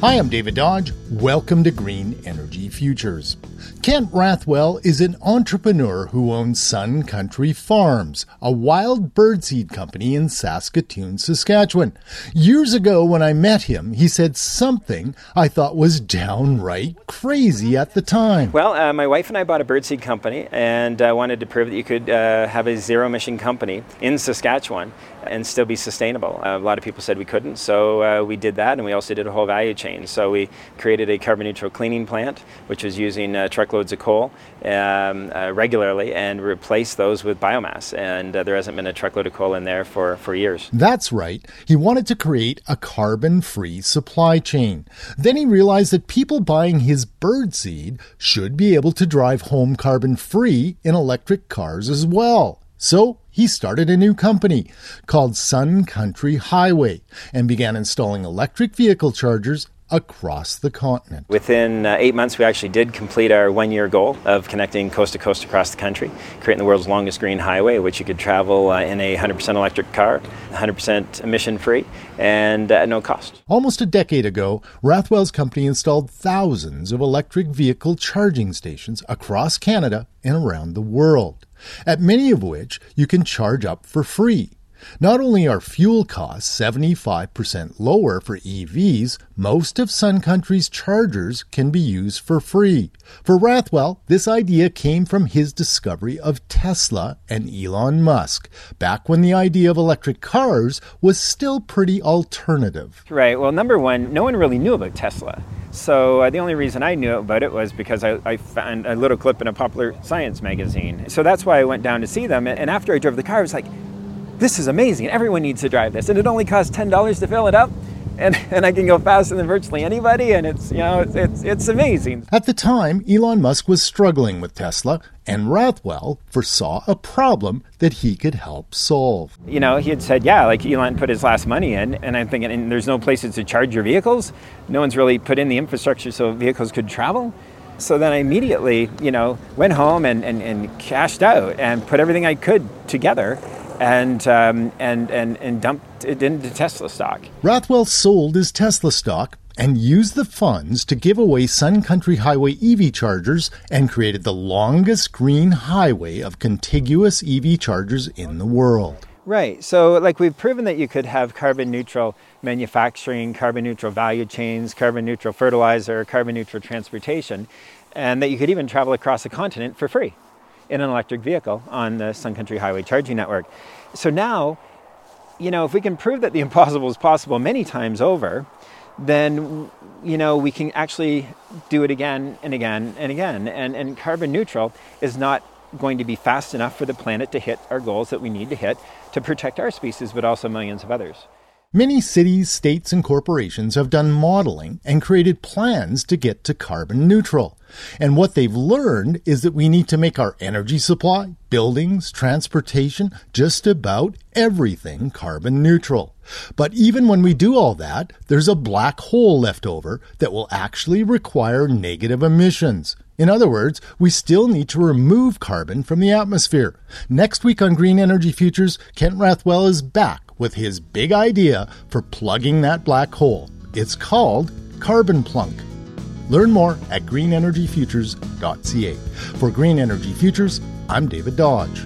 Hi, I'm David Dodge. Welcome to Green Energy Futures. Kent Rathwell is an entrepreneur who owns Sun Country Farms, a wild birdseed company in Saskatoon, Saskatchewan. Years ago, when I met him, he said something I thought was downright crazy at the time. Well, uh, my wife and I bought a birdseed company and uh, wanted to prove that you could uh, have a zero emission company in Saskatchewan and still be sustainable. Uh, a lot of people said we couldn't, so uh, we did that, and we also did a whole value chain. So we created a carbon neutral cleaning plant, which was using uh, truckloads of coal um, uh, regularly, and replaced those with biomass. And uh, there hasn't been a truckload of coal in there for, for years. That's right. He wanted to create a carbon free supply chain. Then he realized that people buying his birdseed should be able to drive home carbon free in electric cars as well. So he started a new company called Sun Country Highway and began installing electric vehicle chargers across the continent. Within uh, eight months, we actually did complete our one year goal of connecting coast to coast across the country, creating the world's longest green highway, which you could travel uh, in a 100% electric car, 100% emission free, and at no cost. Almost a decade ago, Rathwell's company installed thousands of electric vehicle charging stations across Canada and around the world at many of which you can charge up for free. Not only are fuel costs 75% lower for EVs, most of Sun Country's chargers can be used for free. For Rathwell, this idea came from his discovery of Tesla and Elon Musk, back when the idea of electric cars was still pretty alternative. Right. Well, number one, no one really knew about Tesla. So uh, the only reason I knew about it was because I, I, found a little clip in a popular science magazine. So that's why I went down to see them. And after I drove the car, I was like, this is amazing. Everyone needs to drive this. And it only costs $10 to fill it up and, and I can go faster than virtually anybody, and it's you know it's, it's, it's amazing. At the time, Elon Musk was struggling with Tesla, and Rathwell foresaw a problem that he could help solve. You know, he had said, yeah, like Elon put his last money in, and I'm thinking, and there's no places to charge your vehicles. No one's really put in the infrastructure so vehicles could travel. So then I immediately, you know, went home and, and, and cashed out and put everything I could together and, um, and, and, and dumped it into Tesla stock. Rathwell sold his Tesla stock and used the funds to give away Sun Country Highway EV chargers and created the longest green highway of contiguous EV chargers in the world. Right. So, like, we've proven that you could have carbon neutral manufacturing, carbon neutral value chains, carbon neutral fertilizer, carbon neutral transportation, and that you could even travel across a continent for free in an electric vehicle on the Sun Country Highway charging network. So now, you know, if we can prove that the impossible is possible many times over, then you know we can actually do it again and again and again. And, and carbon neutral is not going to be fast enough for the planet to hit our goals that we need to hit to protect our species, but also millions of others. Many cities, states, and corporations have done modeling and created plans to get to carbon neutral. And what they've learned is that we need to make our energy supply, buildings, transportation, just about everything carbon neutral. But even when we do all that, there's a black hole left over that will actually require negative emissions. In other words, we still need to remove carbon from the atmosphere. Next week on Green Energy Futures, Kent Rathwell is back with his big idea for plugging that black hole. It's called Carbon Plunk. Learn more at greenenergyfutures.ca. For Green Energy Futures, I'm David Dodge.